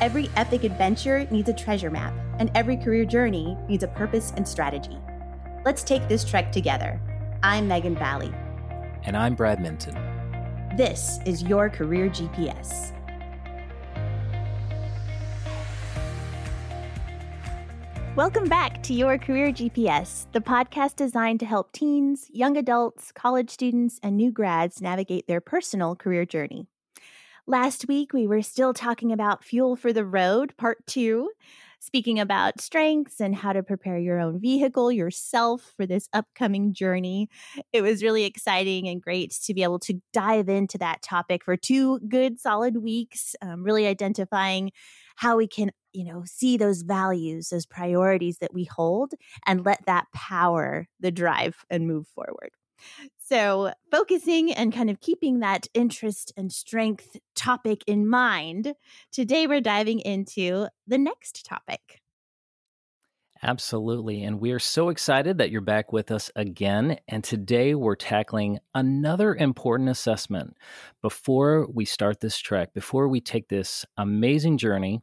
Every epic adventure needs a treasure map, and every career journey needs a purpose and strategy. Let's take this trek together. I'm Megan Valley. And I'm Brad Minton. This is your Career GPS. Welcome back to Your Career GPS, the podcast designed to help teens, young adults, college students, and new grads navigate their personal career journey. Last week, we were still talking about Fuel for the Road, part two, speaking about strengths and how to prepare your own vehicle yourself for this upcoming journey. It was really exciting and great to be able to dive into that topic for two good, solid weeks, um, really identifying how we can you know see those values those priorities that we hold and let that power the drive and move forward so focusing and kind of keeping that interest and strength topic in mind today we're diving into the next topic Absolutely. And we are so excited that you're back with us again. And today we're tackling another important assessment before we start this trek, before we take this amazing journey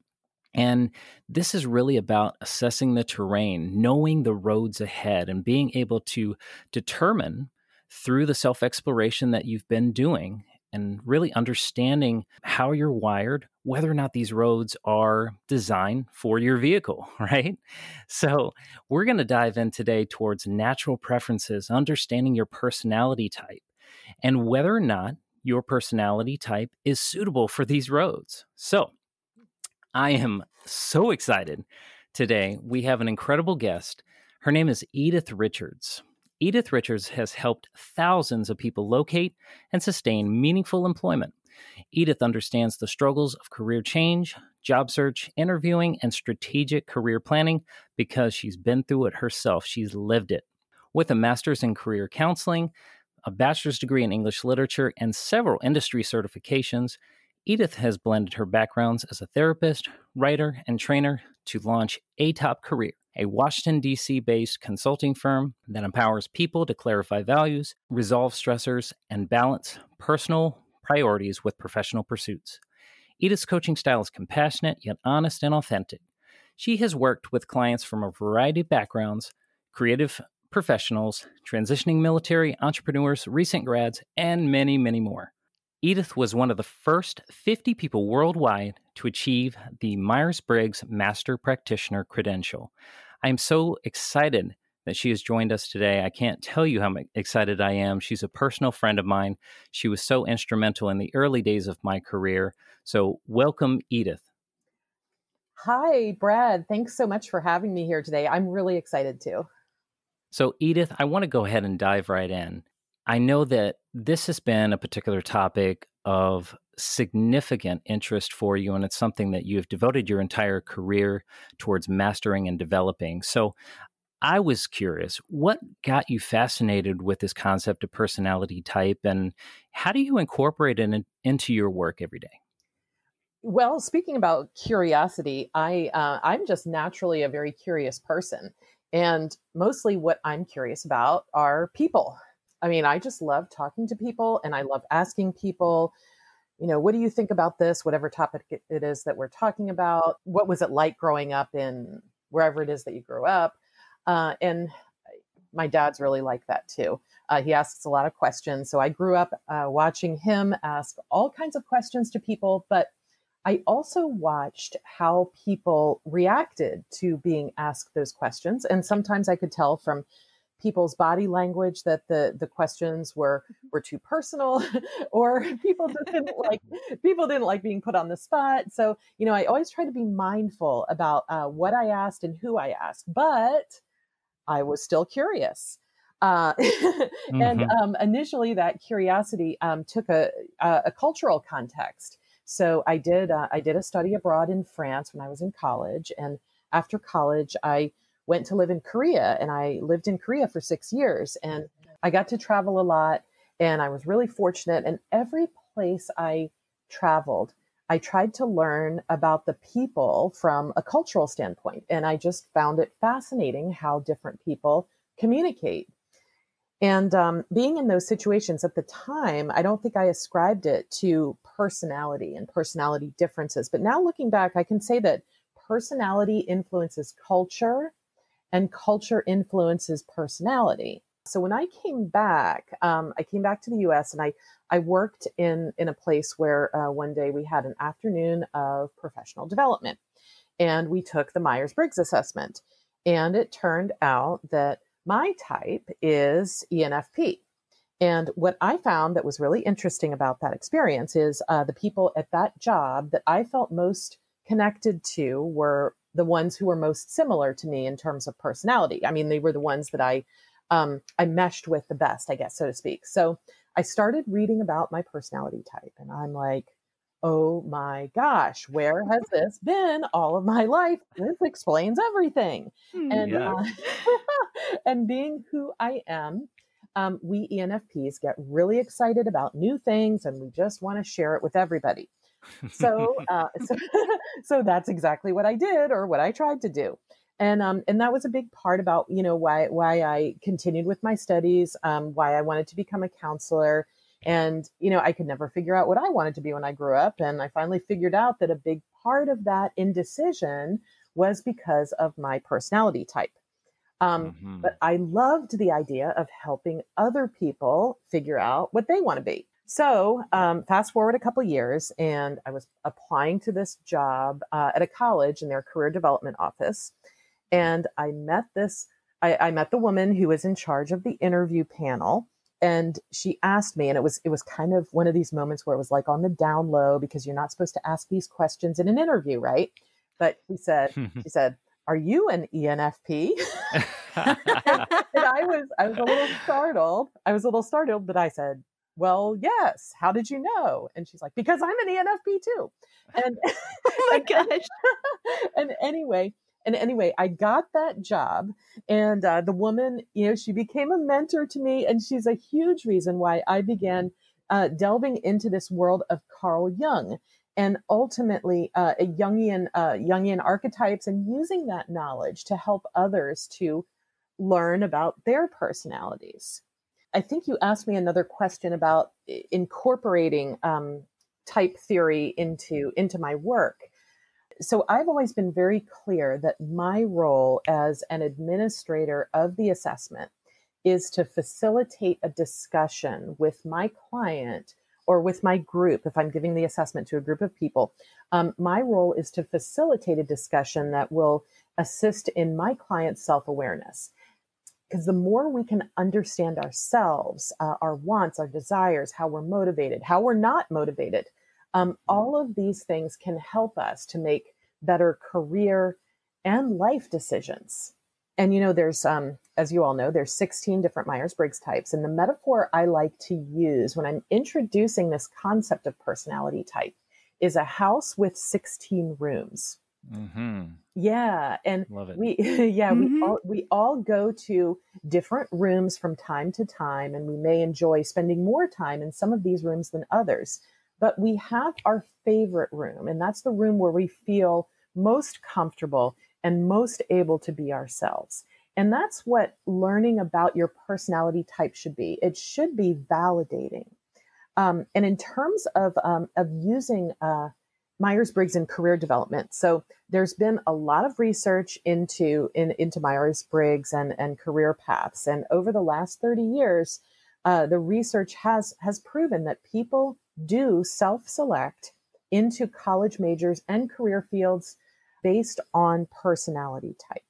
and this is really about assessing the terrain, knowing the roads ahead, and being able to determine through the self exploration that you've been doing and really understanding how you're wired, whether or not these roads are designed for your vehicle, right? So, we're going to dive in today towards natural preferences, understanding your personality type, and whether or not your personality type is suitable for these roads. So, I am so excited today. We have an incredible guest. Her name is Edythe Richards. Edythe Richards has helped thousands of people locate and sustain meaningful employment. Edythe understands the struggles of career change, job search, interviewing, and strategic career planning because she's been through it herself. She's lived it. With a master's in career counseling, a bachelor's degree in English literature, and several industry certifications, Edythe has blended her backgrounds as a therapist, writer, and trainer to launch Atop Career, a Washington, D.C. based consulting firm that empowers people to clarify values, resolve stressors, and balance personal priorities with professional pursuits. Edythe's coaching style is compassionate yet honest and authentic. She has worked with clients from a variety of backgrounds, creative professionals, transitioning military, entrepreneurs, recent grads, and many, many more. Edythe was one of the first 50 people worldwide to achieve the Myers Briggs Master Practitioner credential. I am so excited that she has joined us today. I can't tell you how excited I am. She's a personal friend of mine. She was so instrumental in the early days of my career. So, welcome, Edythe. Hi, Brad. Thanks so much for having me here today. I'm really excited too. So, Edythe, I want to go ahead and dive right in. I know that this has been a particular topic of significant interest for you, and it's something that you have devoted your entire career towards mastering and developing. So, I was curious, what got you fascinated with this concept of personality type, and how do you incorporate it in, into your work every day? Well, speaking about curiosity, I uh, I'm just naturally a very curious person, and mostly what I'm curious about are people. I mean, I just love talking to people and I love asking people, you know, what do you think about this, whatever topic it is that we're talking about? What was it like growing up in wherever it is that you grew up? Uh, and my dad's really like that too. Uh, he asks a lot of questions. So I grew up uh, watching him ask all kinds of questions to people, but I also watched how people reacted to being asked those questions. And sometimes I could tell from people's body language that the the questions were mm-hmm. were too personal or people just didn't like people didn't like being put on the spot so you know i always try to be mindful about uh, what i asked and who i asked but i was still curious uh, and mm-hmm. um, initially that curiosity um, took a, a, a, cultural context so i did uh, i did a study abroad in france when i was in college and after college i went to live in Korea and I lived in Korea for six years and I got to travel a lot and I was really fortunate. And every place I traveled, I tried to learn about the people from a cultural standpoint. And I just found it fascinating how different people communicate. And um, being in those situations at the time, I don't think I ascribed it to personality and personality differences. But now looking back, I can say that personality influences culture and culture influences personality. So when I came back, um, I came back to the U.S. and I I worked in in a place where uh, one day we had an afternoon of professional development, and we took the Myers Briggs assessment, and it turned out that my type is ENFP. And what I found that was really interesting about that experience is uh, the people at that job that I felt most connected to were the ones who were most similar to me in terms of personality. I mean, they were the ones that I um, I meshed with the best, I guess, so to speak. So I started reading about my personality type, and I'm like, oh my gosh, where has this been all of my life? This explains everything. Hmm, and yeah. uh, and being who I am, um, we ENFPs get really excited about new things, and we just want to share it with everybody. So, uh, so, so that's exactly what I did, or what I tried to do and um, and that was a big part about you know why why I continued with my studies, um, why I wanted to become a counselor, and you know I could never figure out what I wanted to be when I grew up, and I finally figured out that a big part of that indecision was because of my personality type. Um, mm-hmm. But I loved the idea of helping other people figure out what they want to be. So, um, fast forward a couple years, and I was applying to this job uh, at a college in their career development office. And I met this, I, I met the woman who was in charge of the interview panel and she asked me and it was it was kind of one of these moments where it was like on the down low because you're not supposed to ask these questions in an interview right but she said she said are you an enfp and i was i was a little startled i was a little startled but i said well yes how did you know? And she's like because i'm an enfp too. And oh my gosh. and anyway and anyway, I got that job, and uh, the woman, you know, she became a mentor to me, and she's a huge reason why I began uh, delving into this world of Carl Jung and ultimately uh, Jungian uh, Jungian archetypes, and using that knowledge to help others to learn about their personalities. I think you asked me another question about incorporating um, type theory into into my work so I've always been very clear that my role as an administrator of the assessment is to facilitate a discussion with my client or with my group. If I'm giving the assessment to a group of people, um, my role is to facilitate a discussion that will assist in my client's self awareness. Because the more we can understand ourselves, uh, our wants, our desires, how we're motivated, how we're not motivated, um, all of these things can help us to make better career and life decisions. And you know, there's, um, as you all know, there's 16 different Myers Briggs types. And the metaphor I like to use when I'm introducing this concept of personality type is a house with 16 rooms. Mm-hmm. Yeah, and we yeah mm-hmm. we all we all go to different rooms from time to time, and we may enjoy spending more time in some of these rooms than others but we have our favorite room, and that's the room where we feel most comfortable and most able to be ourselves. And that's what learning about your personality type should be. It should be validating. Um, and in terms of, um, of using uh, Myers Briggs and career development, so there's been a lot of research into in, into Myers Briggs and, and career paths. And over the last 30 years, uh, the research has has proven that people do self-select into college majors and career fields based on personality type.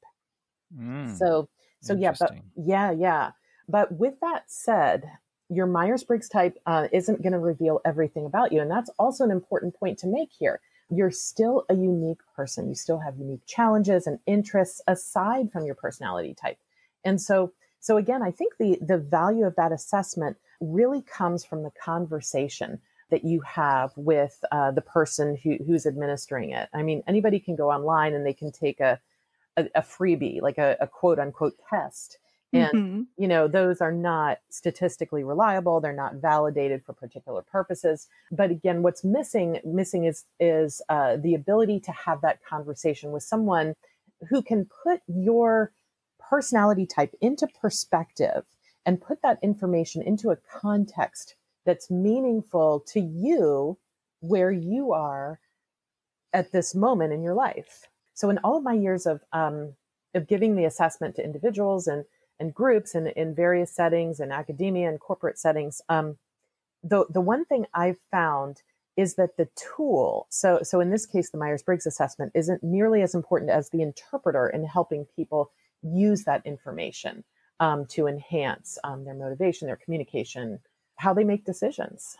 Mm, so so yeah, but yeah, yeah. But with that said, your Myers Briggs type uh, isn't going to reveal everything about you, and that's also an important point to make here. You're still a unique person. You still have unique challenges and interests aside from your personality type, and so so again, I think the the value of that assessment really comes from the conversation that you have with uh, the person who, who's administering it. I mean, anybody can go online and they can take a, a, a freebie, like a, a, quote unquote test. And, mm-hmm. you know, those are not statistically reliable. They're not validated for particular purposes. But again, what's missing, missing is, is uh, the ability to have that conversation with someone who can put your personality type into perspective and put that information into a context that's meaningful to you where you are at this moment in your life. So, in all of my years of um, of giving the assessment to individuals and and groups and in various settings and academia and corporate settings, um, the the one thing I've found is that the tool, so so in this case, the Myers Briggs assessment isn't nearly as important as the interpreter in helping people use that information um, to enhance um, their motivation, their communication, how they make decisions.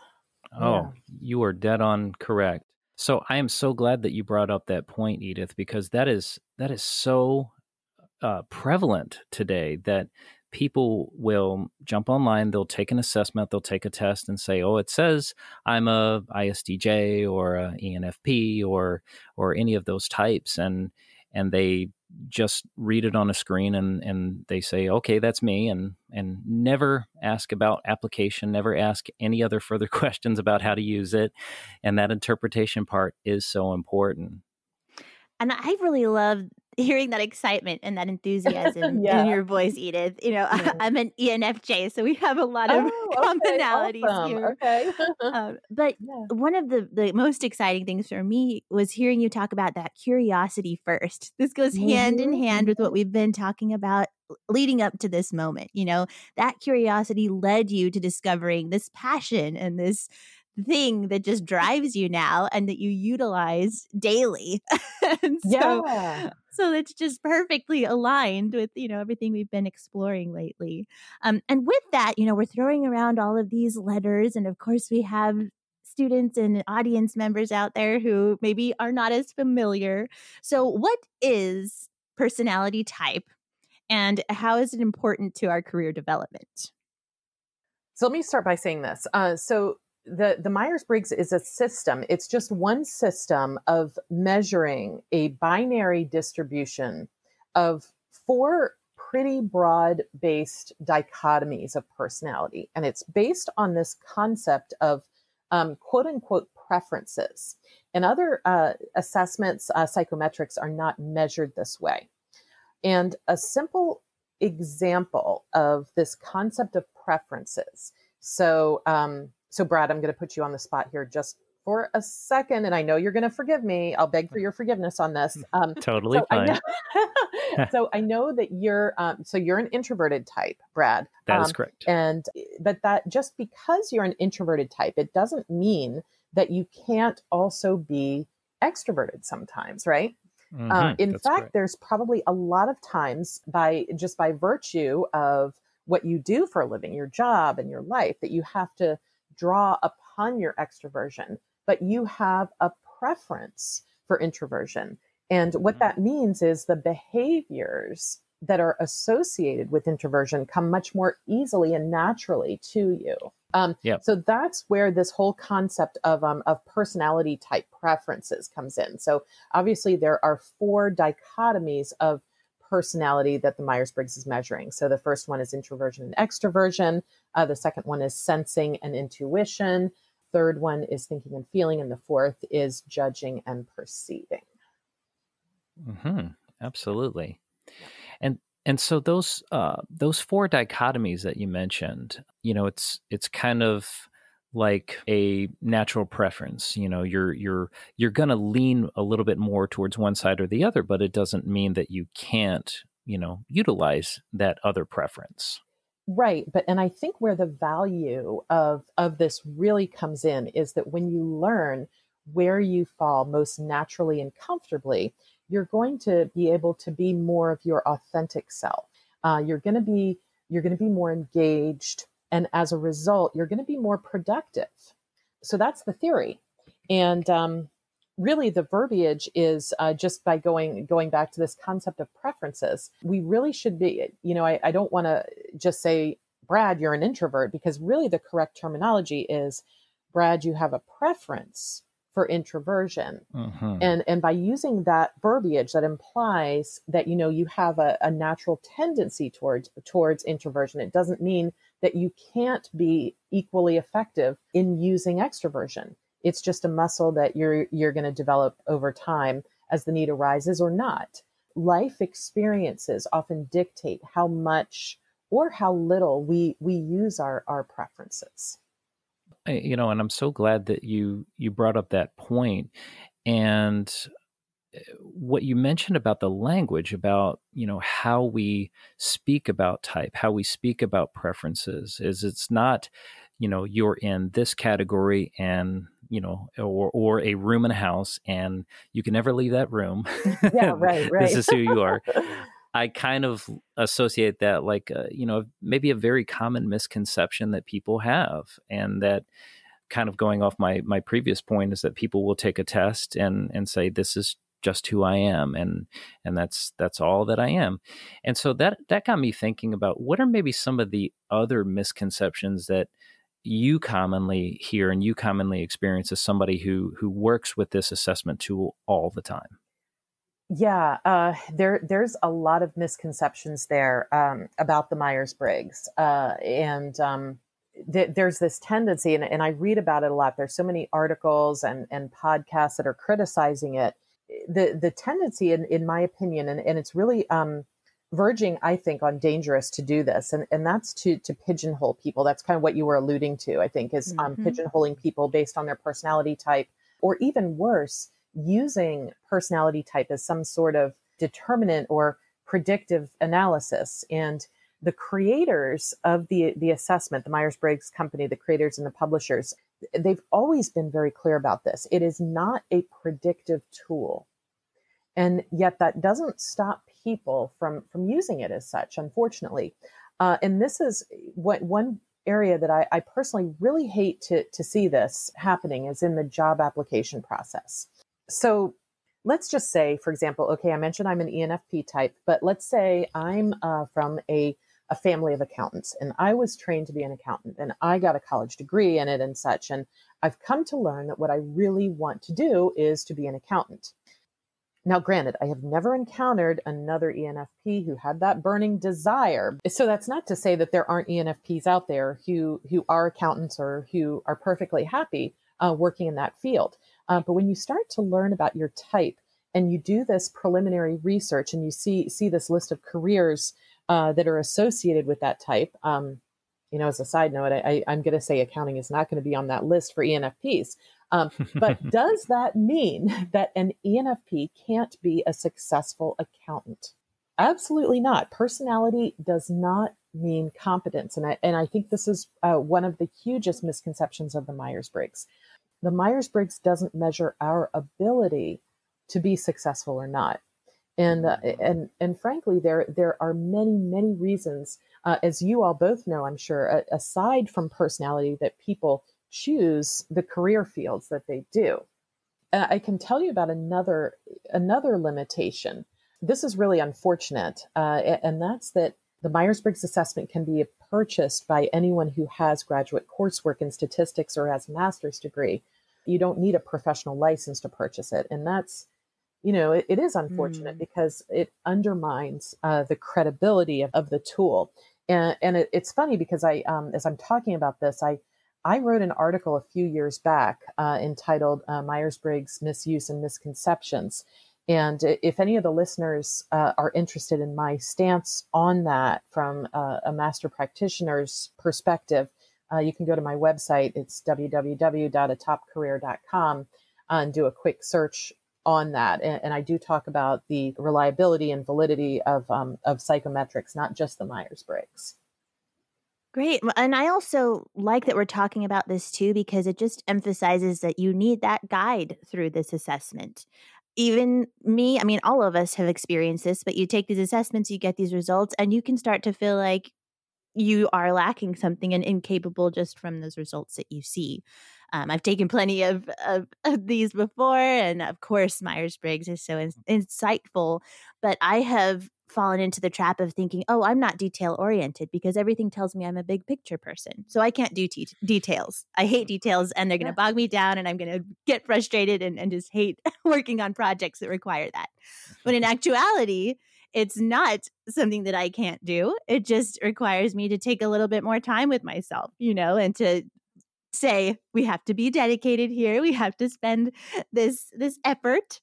Oh, yeah. you are dead on correct. So I am so glad that you brought up that point, Edythe, because that is that is so uh, prevalent today that people will jump online, they'll take an assessment, they'll take a test and say, "Oh, it says I'm a ISTJ or a ENFP or or any of those types," and and they just read it on a screen and and they say okay that's me and and never ask about application never ask any other further questions about how to use it and that interpretation part is so important. And i really love hearing that excitement and that enthusiasm yeah. in your voice, Edythe. You know, yeah. I'm an ENFJ, so we have a lot of oh, commonalities okay, awesome. here. Okay. um, but yeah. one of the, the most exciting things for me was hearing you talk about that curiosity first. This goes mm-hmm. hand in hand with what mm-hmm. we've been talking about leading up to this moment. You know, that curiosity led you to discovering this passion and this thing that just drives you now and that you utilize daily. so, yeah. So it's just perfectly aligned with, you know, everything we've been exploring lately. Um, and with that, you know, we're throwing around all of these letters. And of course, we have students and audience members out there who maybe are not as familiar. So, what is personality type and how is it important to our career development? So, let me start by saying this. Uh, so, the, the Myers Briggs is a system. It's just one system of measuring a binary distribution of four pretty broad based dichotomies of personality. And it's based on this concept of um, quote unquote preferences. And other uh, assessments, uh, psychometrics, are not measured this way. And a simple example of this concept of preferences. So, um, so, Brad, I'm going to put you on the spot here just for a second, and I know you're going to forgive me. I'll beg for your forgiveness on this. Um, totally so fine. I know, so I know that you're um, so you're an introverted type, Brad. That is um, correct. And but that just because you're an introverted type, it doesn't mean that you can't also be extroverted sometimes, right? Uh, mm-hmm, in fact, correct. there's probably a lot of times by just by virtue of what you do for a living, your job and your life, that you have to draw upon your extroversion, but you have a preference for introversion. And what mm-hmm. that means is the behaviors that are associated with introversion come much more easily and naturally to you. Um, yep. So that's where this whole concept of um, of personality type preferences comes in. So obviously there are four dichotomies of personality that the Myers Briggs is measuring. So the first one is introversion and extroversion. Uh, the second one is sensing and intuition. Third one is thinking and feeling. And the fourth is judging and perceiving. Hmm. Absolutely. And and so those uh, those four dichotomies that you mentioned, you know, it's it's kind of like a natural preference you know you're you're you're going to lean a little bit more towards one side or the other but it doesn't mean that you can't you know utilize that other preference. Right but and i think where the value of of this really comes in is that when you learn where you fall most naturally and comfortably you're going to be able to be more of your authentic self. Uh, you're going to be you're going to be more engaged and as a result, you're going to be more productive. So that's the theory. And um, really, the verbiage is uh, just by going going back to this concept of preferences. We really should be, you know, I, I don't want to just say, Brad, you're an introvert, because really the correct terminology is, Brad, you have a preference for introversion mm-hmm. and and by using that verbiage that implies that you know you have a, a natural tendency towards towards introversion it doesn't mean that you can't be equally effective in using extroversion. It's just a muscle that you're you're going to develop over time as the need arises or not. Life experiences often dictate how much or how little we we use our our preferences. you know, and I'm so glad that you you brought up that point and what you mentioned about the language about you know how we speak about type how we speak about preferences is it's not you know you're in this category and you know or or a room in a house and you can never leave that room. Yeah right right. this is who you are. I kind of associate that like uh, you know maybe a very common misconception that people have, and that kind of going off my my previous point is that people will take a test and and say this is just who I am and and that's that's all that I am. And so that that got me thinking about what are maybe some of the other misconceptions that you commonly hear and you commonly experience as somebody who who works with this assessment tool all the time. Yeah, uh, there there's a lot of misconceptions there um, about the Myers Briggs, uh, and um, th- there's this tendency, and, and, I read about it a lot. There's so many articles and and podcasts that are criticizing it. The the tendency, in in my opinion, and, and it's really um, verging, I think, on dangerous to do this, and and that's to to pigeonhole people. That's kind of what you were alluding to. I think is um, mm-hmm. pigeonholing people based on their personality type, or even worse using personality type as some sort of determinant or predictive analysis. And the creators of the, the assessment, the Myers Briggs company, the creators and the publishers, they've always been very clear about this. It is not a predictive tool. And yet that doesn't stop people from, from using it as such, unfortunately. Uh, and this is what one area that I, I personally really hate to, to see this happening is in the job application process. So let's just say, for example, okay, I mentioned I'm an ENFP type, but let's say I'm uh, from a, a family of accountants and I was trained to be an accountant and I got a college degree in it and such. And I've come to learn that what I really want to do is to be an accountant. Now, granted, I have never encountered another ENFP who had that burning desire. So that's not to say that there aren't ENFPs out there who who are accountants or who are perfectly happy uh, working in that field. Uh, but when you start to learn about your type and you do this preliminary research and you see see this list of careers uh, that are associated with that type, um, you know, as a side note, I, am going to say accounting is not going to be on that list for ENFPs. Um, but does that mean that an ENFP can't be a successful accountant? Absolutely not. Personality does not mean competence, and I and I think this is uh, one of the hugest misconceptions of the Myers Briggs the Myers Briggs doesn't measure our ability to be successful or not. And, uh, and, and frankly, there, there are many, many reasons, uh, as you all both know, I'm sure, aside from personality, that people choose the career fields that they do. Uh, I can tell you about another, another limitation. This is really unfortunate, uh, and that's that the Myers Briggs assessment can be purchased by anyone who has graduate coursework in statistics or has a master's degree. You don't need a professional license to purchase it. And that's, you know, it, it is unfortunate mm. because it undermines uh, the credibility of, of, the tool. And, and it, it's funny because I, um, as I'm talking about this, I, I wrote an article a few years back uh, entitled uh, Myers Briggs Misuse and Misconceptions. And if any of the listeners uh, are interested in my stance on that from uh, a master practitioner's perspective, uh, you can go to my website. It's www.atopcareer.com and do a quick search on that. And, and I do talk about the reliability and validity of, um, of psychometrics, not just the Myers Briggs. Great. And I also like that we're talking about this too, because it just emphasizes that you need that guide through this assessment even me, I mean, all of us have experienced this, but you take these assessments, you get these results, and you can start to feel like you are lacking something and incapable just from those results that you see. Um, I've taken plenty of, of, of, these before, and of course, Myers Briggs is so in- insightful. But I have fallen into the trap of thinking, oh, I'm not detail oriented because everything tells me I'm a big picture person. So I can't do te- details. I hate details and they're going to bog me down and I'm going to get frustrated and, and just hate working on projects that require that. But in actuality, it's not something that I can't do. It just requires me to take a little bit more time with myself, you know, and to say we have to be dedicated here. We have to spend this this effort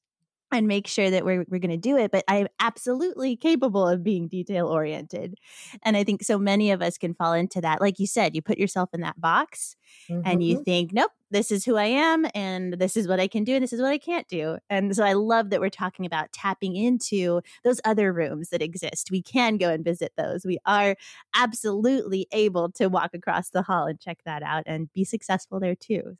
and make sure that we're, we're going to do it. But I'm absolutely capable of being detail oriented. And I think so many of us can fall into that. Like you said, you put yourself in that box mm-hmm. and you mm-hmm. think, nope, this is who I am and this is what I can do and this is what I can't do. And so I love that we're talking about tapping into those other rooms that exist. We can go and visit those. We are absolutely able to walk across the hall and check that out and be successful there too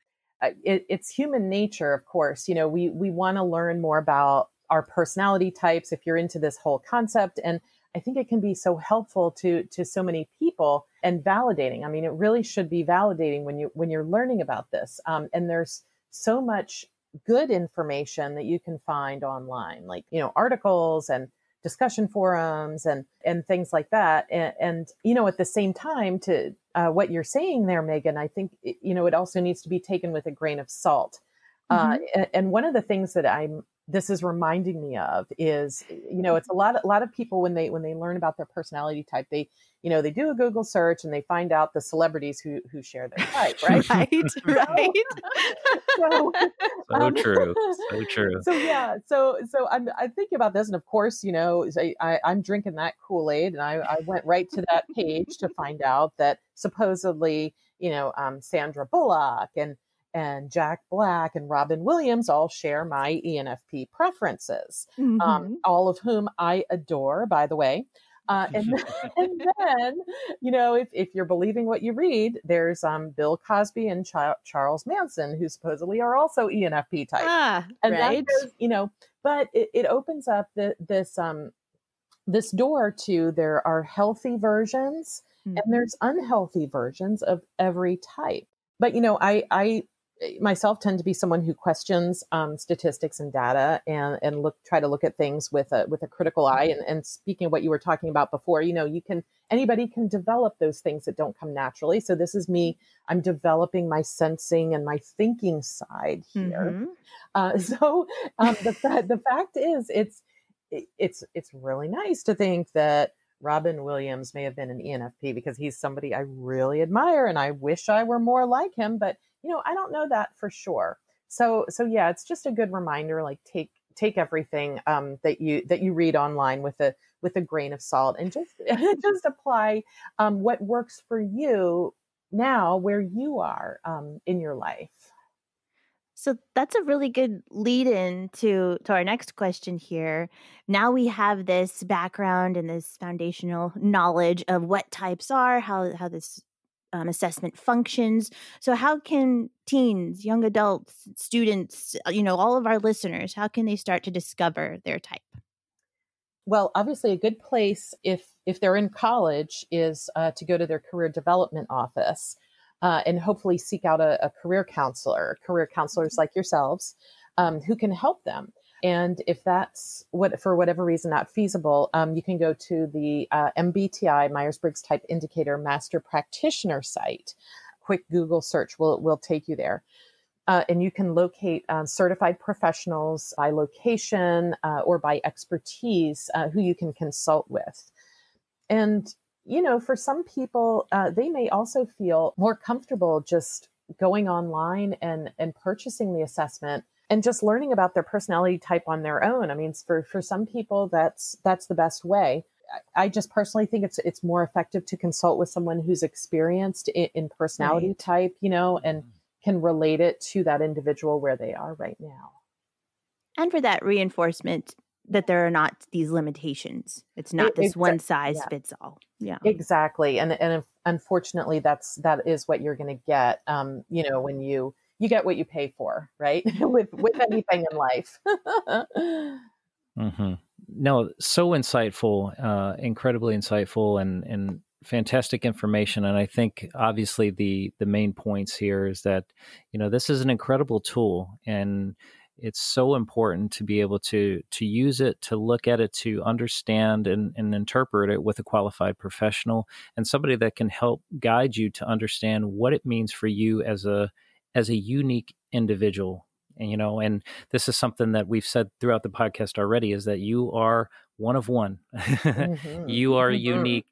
it, it's human nature, of course. You know, we we want to learn more about our personality types. If you're into this whole concept, and I think it can be so helpful to to so many people and validating. I mean, it really should be validating when you when you're learning about this. Um, and there's so much good information that you can find online, like you know articles and discussion forums and and things like that and, and you know at the same time to uh, what you're saying there megan i think you know it also needs to be taken with a grain of salt uh, mm-hmm. uh, and one of the things that i'm this is reminding me of is you know it's a lot a lot of people when they when they learn about their personality type they you know they do a google search and they find out the celebrities who who share their type right? Right right. so, so um, true so true. so yeah so so i'm i'm thinking about this and of course you know I, I am drinking that kool-aid and i i went right to that page to find out that supposedly you know um, sandra bullock and and Jack Black and Robin Williams all share my ENFP preferences, um, mm-hmm. um, all of whom I adore, by the way. Uh, and, and then, you know, if, if you're believing what you read, there's um, Bill Cosby and Ch- Charles Manson, who supposedly are also ENFP type. Ah, and right. Goes, you know, but it, it opens up the, this um, this door to there are healthy versions mm-hmm. and there's unhealthy versions of every type. But you know, I I myself tend to be someone who questions um, statistics and data and and look try to look at things with a with a critical eye and, and speaking of what you were talking about before you know you can anybody can develop those things that don't come naturally so this is me i'm developing my sensing and my thinking side here mm-hmm. uh, so um, the, the fact is it's it's it's really nice to think that Robin Williams may have been an ENFP because he's somebody I really admire and I wish I were more like him, but you know, I don't know that for sure. So so yeah, it's just a good reminder like take take everything um, that you that you read online with a with a grain of salt and just just apply um, what works for you now where you are um, in your life. So that's a really good lead in to to our next question here. Now we have this background and this foundational knowledge of what types are, how how this um, assessment functions. So, how can teens, young adults, students, uh, you know, all of our listeners, how can they start to discover their type? Well, obviously, a good place if if they're in college is uh, to go to their career development office uh, and hopefully seek out a, a career counselor, career counselors mm-hmm. like yourselves, um, who can help them. And if that's what, for whatever reason, not feasible, um, you can go to the uh, MBTI Myers Briggs Type Indicator Master Practitioner site. Quick Google search will will take you there. Uh, and you can locate uh, certified professionals by location uh, or by expertise uh, who you can consult with. And, you know, for some people, uh, they may also feel more comfortable just going online and, and purchasing the assessment and just learning about their personality type on their own. I mean, for for some people, that's that's the best way. I just personally think it's it's more effective to consult with someone who's experienced in, in personality right. type, you know, and mm-hmm. can relate it to that individual where they are right now. And for that reinforcement that there are not these limitations. It's not this one size yeah. fits all. Yeah. Exactly. And and unfortunately that's that is what you're going to get um you know when you you get what you pay for, right? with with anything in life. mm-hmm. No, so insightful, uh, incredibly insightful, and and fantastic information. And I think obviously the the main points here is that you know this is an incredible tool and it's so important to be able to to use it to look at it to understand and, and interpret it with a qualified professional and somebody that can help guide you to understand what it means for you as a as a unique individual and, you know and this is something that we've said throughout the podcast already is that you are one of one mm-hmm. you are mm-hmm. unique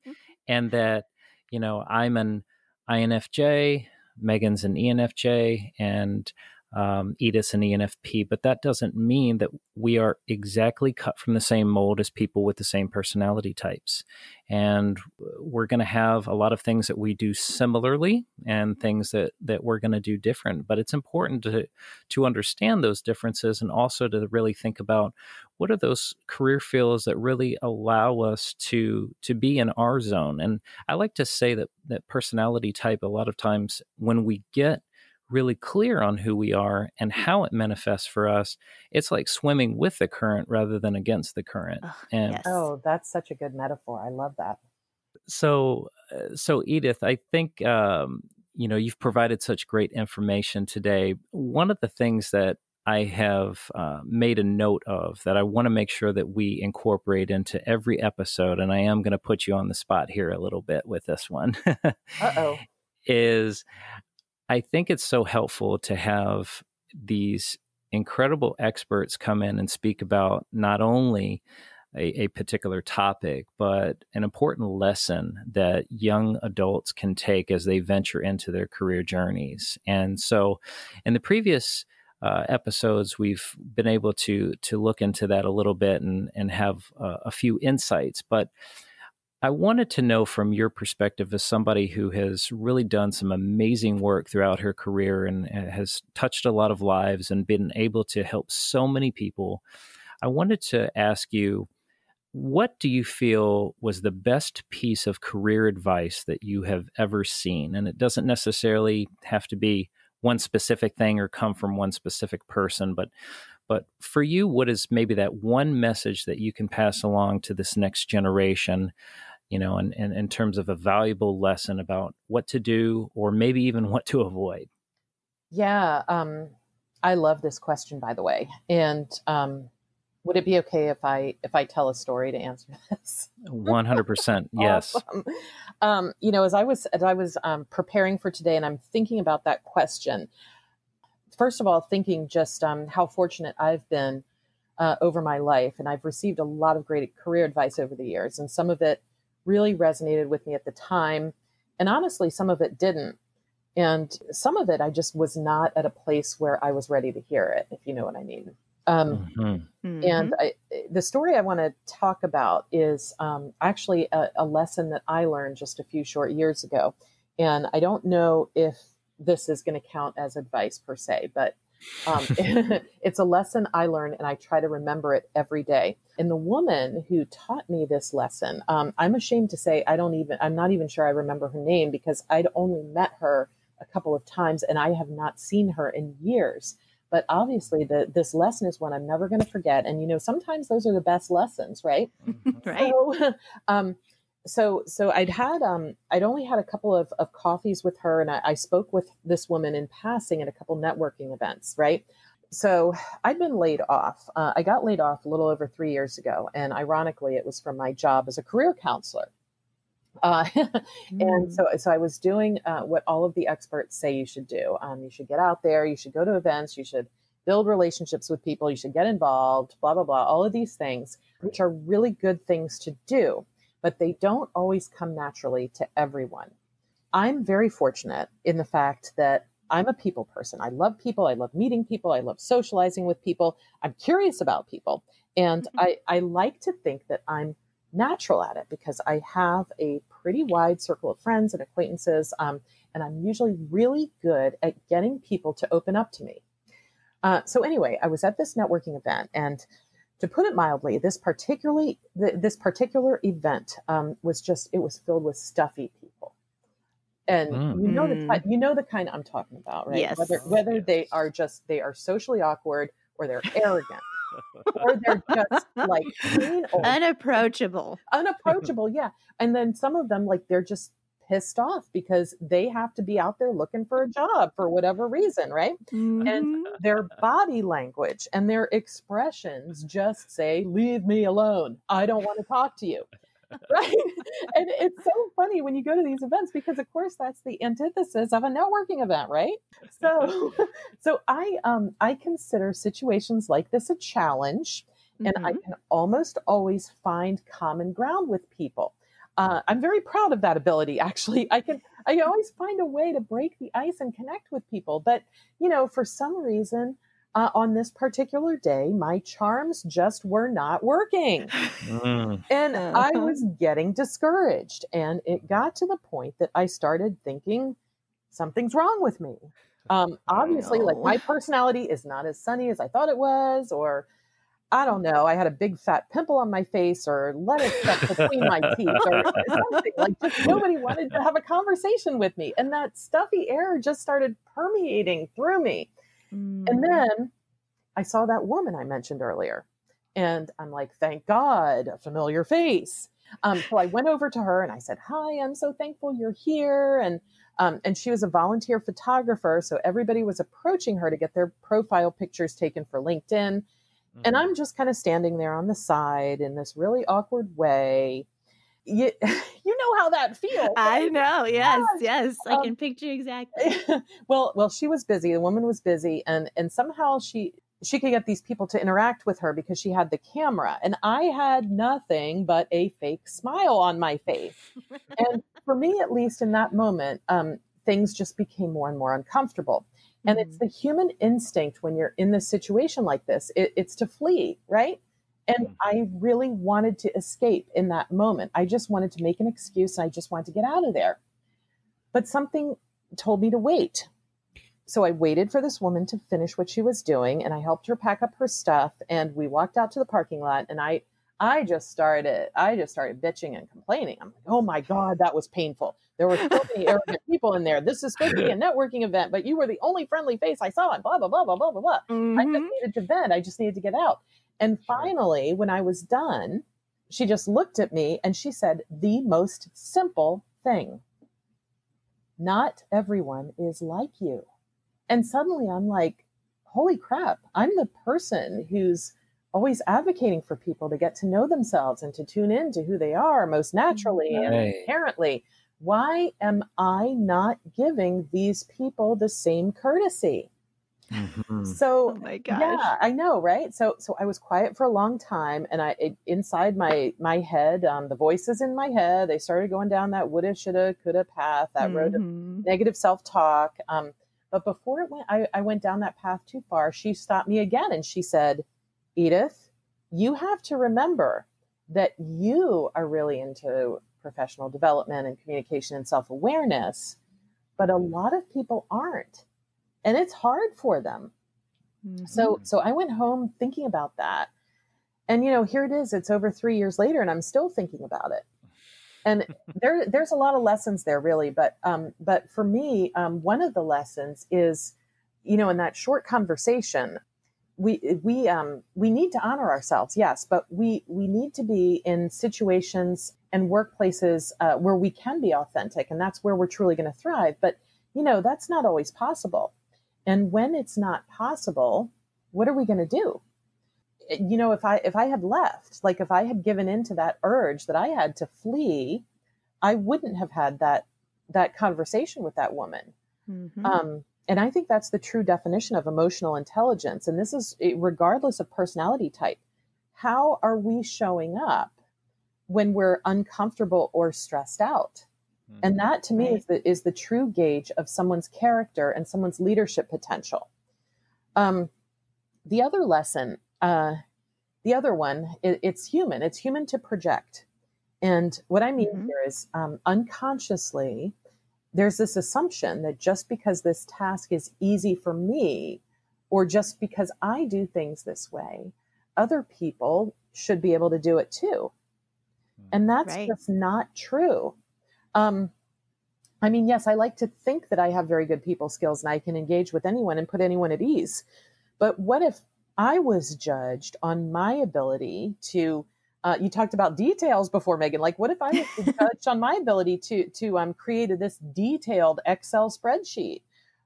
and that you know i'm an infj megan's an enfj and um, Edythe's and ENFP, but that doesn't mean that we are exactly cut from the same mold as people with the same personality types. And we're going to have a lot of things that we do similarly and things that, that we're going to do different. But it's important to, to understand those differences and also to really think about what are those career fields that really allow us to to be in our zone. And I like to say that that personality type a lot of times when we get really clear on who we are and how it manifests for us, it's like swimming with the current rather than against the current. Ugh, and yes. Oh, that's such a good metaphor. I love that. so, uh, so Edythe, I think um, you know you've provided such great information today. One of the things that I have uh, made a note of that I want to make sure that we incorporate into every episode, and I am going to put you on the spot here a little bit with this one. Uh oh. is I think it's so helpful to have these incredible experts come in and speak about not only a, a, particular topic, but an important lesson that young adults can take as they venture into their career journeys. And so, in the previous uh, episodes, we've been able to to look into that a little bit and and have uh, a few insights, but I wanted to know from your perspective as somebody who has really done some amazing work throughout her career and has touched a lot of lives and been able to help so many people. I wanted to ask you what do you feel was the best piece of career advice that you have ever seen? And it doesn't necessarily have to be one specific thing or come from one specific person, but but for you, what is maybe that one message that you can pass along to this next generation you know, and, and in terms of a valuable lesson about what to do or maybe even what to avoid? Yeah, um, I love this question, by the way. And um, would it be okay if I if I tell a story to answer this? One hundred percent, yes. Awesome. Um, you know, as I was as I was um, preparing for today, and I'm thinking about that question. First of all, thinking just um, how fortunate I've been uh, over my life, and I've received a lot of great career advice over the years, and some of it really resonated with me at the time. And honestly, some of it didn't. And some of it, I just was not at a place where I was ready to hear it, if you know what I mean. Um, mm-hmm. And I, the story I want to talk about is um, actually a, a, lesson that I learned just a few short years ago. And I don't know if this is going to count as advice per se, but um, it's a lesson I learned and I try to remember it every day. And the woman who taught me this lesson, um, I'm ashamed to say I don't even, I'm not even sure I remember her name because I'd only met her a couple of times and I have not seen her in years. But obviously, the, this lesson is one I'm never going to forget. And, you know, sometimes those are the best lessons, right? right. So, um, so so I'd had um I'd only had a couple of, of coffees with her and I, I spoke with this woman in passing at a couple networking events, right? So I'd been laid off. Uh, I got laid off a little over three years ago, and ironically, it was from my job as a career counselor. Uh, mm. And so, so I was doing uh, what all of the experts say you should do. Um, you should get out there. You should go to events. You should build relationships with people. You should get involved. Blah blah blah. All of these things, which are really good things to do but they don't always come naturally to everyone. I'm very fortunate in the fact that I'm a people person. I love people. I love meeting people. I love socializing with people. I'm curious about people. And mm-hmm. I, I like to think that I'm natural at it because I have a pretty wide circle of friends and acquaintances. Um, and I'm usually really good at getting people to open up to me. Uh, so, anyway, I was at this networking event and to put it mildly, this particularly this particular event um, was just it was filled with stuffy people, and mm. you know the mm. you know the kind I'm talking about, right? Yes. Whether whether yes. they are just they are socially awkward or they're arrogant. or they're just like unapproachable unapproachable yeah and then some of them like they're just pissed off because they have to be out there looking for a job for whatever reason, right? Mm-hmm. And their body language and their expressions just say, Leave me alone. I don't want to talk to you. right and it's so funny when you go to these events because of course that's the antithesis of a networking event right so so i um i consider situations like this a challenge and mm-hmm. i can almost always find common ground with people uh, I'm very proud of that ability. Actually, I can I always find a way to break the ice and connect with people. But, you know, for some reason, uh, on this particular day, my charms just were not working. Mm. And I uh-huh. was getting discouraged. And it got to the point that I started thinking something's wrong with me. Um, obviously, like my personality is not as sunny as I thought it was, or I don't know, I had a big fat pimple on my face or lettuce stuck between my teeth or something. Like just nobody wanted to have a conversation with me. And that stuffy air just started permeating through me. Mm. And then I saw that woman I mentioned earlier. And I'm like, thank God, a familiar face. Um, so I went over to her and I said, Hi, I'm so thankful you're here. And um, and she was a volunteer photographer. So everybody was approaching her to get their profile pictures taken for LinkedIn. Mm-hmm. And I'm just kind of standing there on the side in this really awkward way. You, you know how that feels. I know. Yes, yes. I um, can picture exactly. well, well, she was busy. The woman was busy, and and somehow she she could get these people to interact with her because she had the camera, and I had nothing but a fake smile on my face. and for me, at least in that moment, um, things just became more and more uncomfortable. And mm-hmm. it's the human instinct when you're in this situation like this, it, it's to flee, right? And mm-hmm. I really wanted to escape in that moment. I just wanted to make an excuse. I just wanted to get out of there. But something told me to wait. So I waited for this woman to finish what she was doing and I helped her pack up her stuff and we walked out to the parking lot and I I just started I just started bitching and complaining. I'm like, "Oh my god, that was painful. There were so many arrogant people in there. This is supposed to be a networking event, but you were the only friendly face I saw, and blah, blah, blah, blah, blah, blah, blah. Mm-hmm. I just mm-hmm. needed to vent. I just needed to get out. And finally, when I was done, she just looked at me and she said the most simple thing Not everyone is like you. And suddenly I'm like, holy crap, I'm the person who's always advocating for people to get to know themselves and to tune in to who they are most naturally right. and inherently why am I not giving these people the same courtesy? Mm-hmm. So, oh my gosh. yeah, I know, right? So, so I was quiet for a long time, and I it, inside my my head, um, the voices in my head, they started going down that woulda, shoulda, coulda path, that mm-hmm. road of mm-hmm. negative self talk. Um, but before it went, I, I went down that path too far. She stopped me again, and she said, "Edythe, you have to remember that you are really into professional development and communication and self awareness, but a lot of people aren't. And it's hard for them. Mm-hmm. So, so I went home thinking about that. And, you know, here it is. It's over three years later, and I'm still thinking about it. And there, there's a lot of lessons there, really. But, um, but for me, um, one of the lessons is, you know, in that short conversation, we we um we need to honor ourselves yes but we we need to be in situations and workplaces uh, where we can be authentic and that's where we're truly going to thrive but you know that's not always possible. And when it's not possible what are we going to do you know if i if i had left like if i had given in to that urge that i had to flee i wouldn't have had that that conversation with that woman. Mm-hmm. um and i think that's the true definition of emotional intelligence and this is eh, regardless of personality type how are we showing up when we're uncomfortable or stressed out. Mm-hmm. And that to me right. is the is the true gauge of someone's character and someone's leadership potential. Um, the other lesson, uh, the other one, it, it's human. It's human to project. And what I mean mm-hmm. here is um, unconsciously, there's this assumption that just because this task is easy for me, or just because I do things this way, other people should be able to do it too. And that's right. just not true. Um, I mean, yes, I like to think that I have very good people skills and I can engage with anyone and put anyone at ease. But what if I was judged on my ability to? Uh, you talked about details before, Megan. Like, what if I was judged on my ability to to um, create this detailed Excel spreadsheet,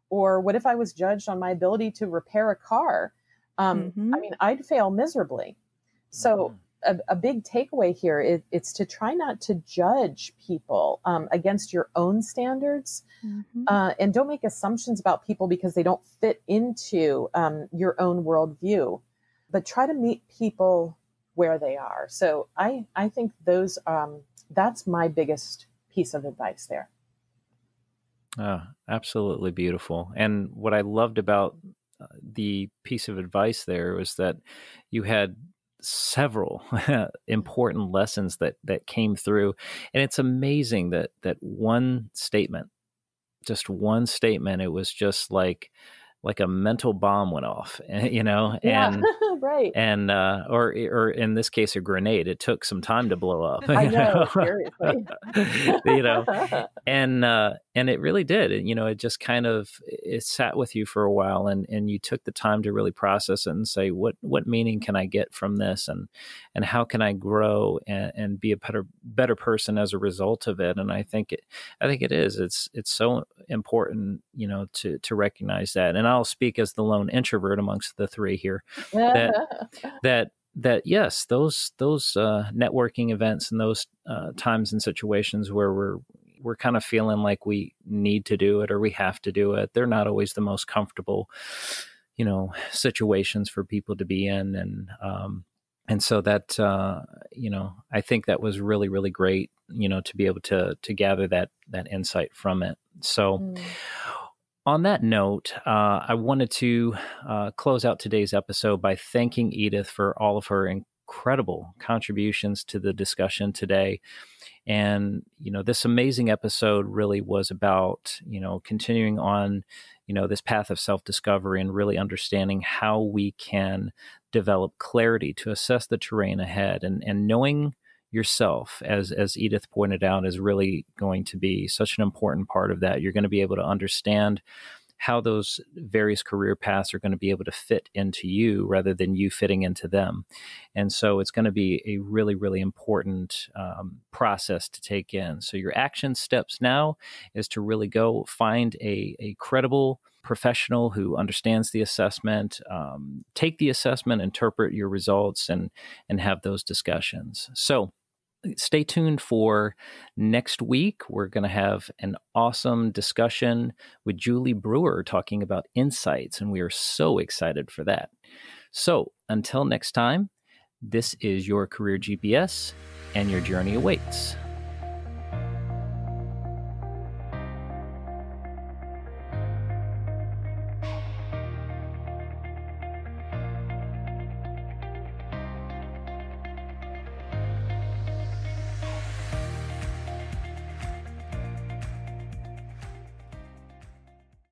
or what if I was judged on my ability to repair a car? Um, mm-hmm. I mean, I'd fail miserably. So mm-hmm a, a big takeaway here is it's to try not to judge people um, against your own standards mm-hmm. uh, and don't make assumptions about people because they don't fit into um, your own worldview but try to meet people where they are. So i i think those um, that's my biggest piece of advice there. Oh, absolutely beautiful. And what I loved about uh, the piece of advice there was that you had several important lessons that that came through. And it's amazing that that one statement just one statement it was just like like a mental bomb went off, you know, and yeah, right, and uh, or or in this case, a grenade. It took some time to blow up. I know, seriously, you know, and uh, and it really did. And You know, it just kind of it sat with you for a while, and and you took the time to really process it and say, what what meaning can I get from this, and and how can I grow and, and be a better better person as a result of it. And I think it, I think it is. It's it's so important, you know, to to recognize that. And I'll speak as the lone introvert amongst the three here. That that that yes, those those uh, networking events and those uh, times and situations where we're we're kind of feeling like we need to do it or we have to do it. They're not always the most comfortable, you know, situations for people to be in, and um, and so that uh, you know, I think that was really really great, you know, to be able to to gather that that insight from it. So. Mm. On that note, uh, I wanted to uh, close out today's episode by thanking Edythe for all of her incredible contributions to the discussion today. And, you know, this amazing episode really was about, you know, continuing on, you know, this path of self discovery and really understanding how we can develop clarity to assess the terrain ahead and, and knowing yourself as as Edythe pointed out is really going to be such an important part of that. You're going to be able to understand how those various career paths are going to be able to fit into you rather than you fitting into them. And so it's going to be a really, really important um, process to take in. So your action steps now is to really go find a, a credible professional who understands the assessment, um, take the assessment, interpret your results, and and have those discussions. So stay tuned for next week. We're going to have an awesome discussion with Julie Brewer talking about insights, and we are so excited for that. So until next time, this is your Career GPS, and your journey awaits.